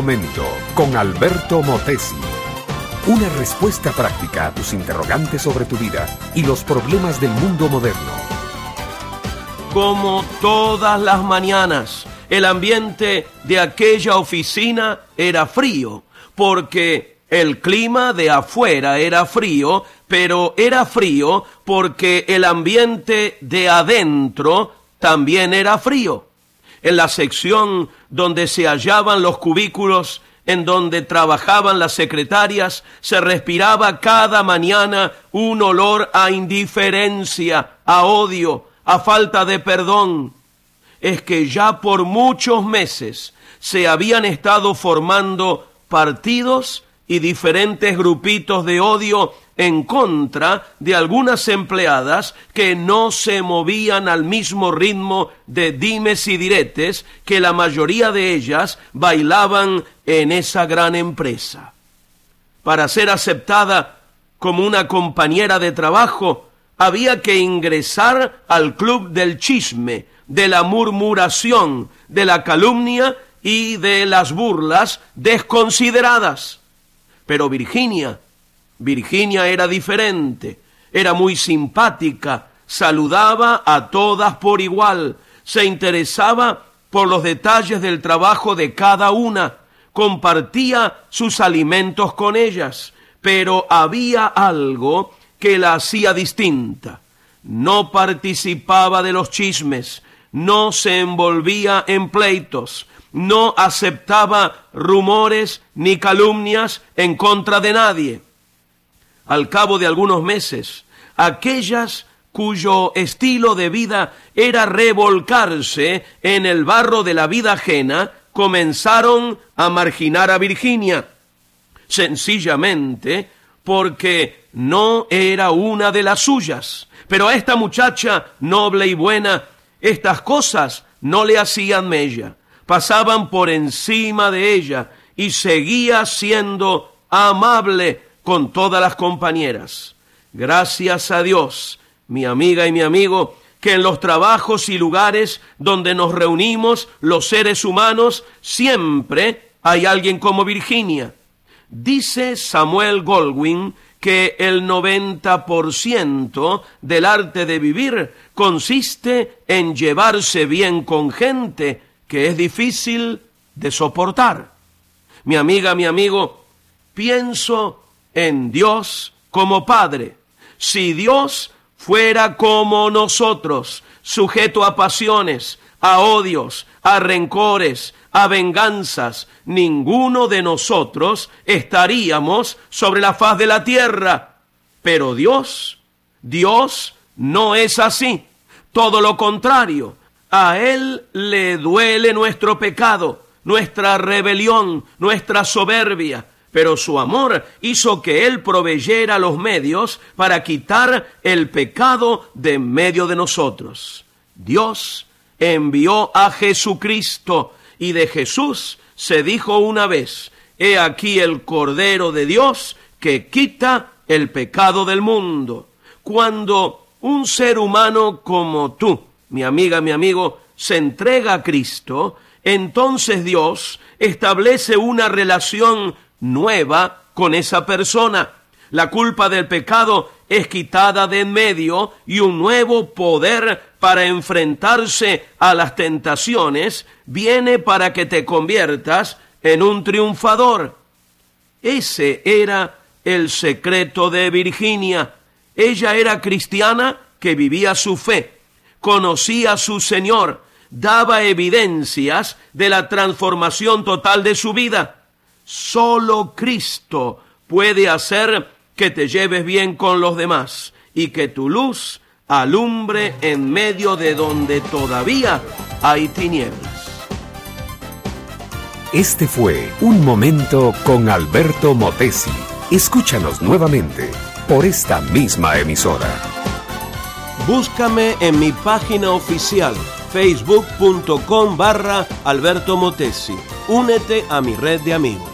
momento con Alberto Motesi. Una respuesta práctica a tus interrogantes sobre tu vida y los problemas del mundo moderno. Como todas las mañanas, el ambiente de aquella oficina era frío, porque el clima de afuera era frío, pero era frío porque el ambiente de adentro también era frío. En la sección donde se hallaban los cubículos, en donde trabajaban las secretarias, se respiraba cada mañana un olor a indiferencia, a odio, a falta de perdón. Es que ya por muchos meses se habían estado formando partidos y diferentes grupitos de odio en contra de algunas empleadas que no se movían al mismo ritmo de dimes y diretes que la mayoría de ellas bailaban en esa gran empresa. Para ser aceptada como una compañera de trabajo, había que ingresar al club del chisme, de la murmuración, de la calumnia y de las burlas desconsideradas. Pero Virginia Virginia era diferente, era muy simpática, saludaba a todas por igual, se interesaba por los detalles del trabajo de cada una, compartía sus alimentos con ellas, pero había algo que la hacía distinta. No participaba de los chismes, no se envolvía en pleitos, no aceptaba rumores ni calumnias en contra de nadie al cabo de algunos meses, aquellas cuyo estilo de vida era revolcarse en el barro de la vida ajena, comenzaron a marginar a Virginia, sencillamente porque no era una de las suyas. Pero a esta muchacha noble y buena, estas cosas no le hacían mella, pasaban por encima de ella y seguía siendo amable con todas las compañeras. Gracias a Dios, mi amiga y mi amigo, que en los trabajos y lugares donde nos reunimos los seres humanos siempre hay alguien como Virginia. Dice Samuel Goldwyn que el 90% del arte de vivir consiste en llevarse bien con gente que es difícil de soportar. Mi amiga, mi amigo, pienso en Dios como Padre. Si Dios fuera como nosotros, sujeto a pasiones, a odios, a rencores, a venganzas, ninguno de nosotros estaríamos sobre la faz de la tierra. Pero Dios, Dios no es así. Todo lo contrario, a Él le duele nuestro pecado, nuestra rebelión, nuestra soberbia, pero su amor hizo que Él proveyera los medios para quitar el pecado de medio de nosotros. Dios envió a Jesucristo y de Jesús se dijo una vez, He aquí el Cordero de Dios que quita el pecado del mundo. Cuando un ser humano como tú, mi amiga, mi amigo, se entrega a Cristo, entonces Dios establece una relación nueva con esa persona. La culpa del pecado es quitada de en medio y un nuevo poder para enfrentarse a las tentaciones viene para que te conviertas en un triunfador. Ese era el secreto de Virginia. Ella era cristiana que vivía su fe, conocía a su Señor, daba evidencias de la transformación total de su vida Solo Cristo puede hacer que te lleves bien con los demás y que tu luz alumbre en medio de donde todavía hay tinieblas. Este fue Un Momento con Alberto Motesi. Escúchanos nuevamente por esta misma emisora. Búscame en mi página oficial facebook.com barra Alberto Motesi. Únete a mi red de amigos.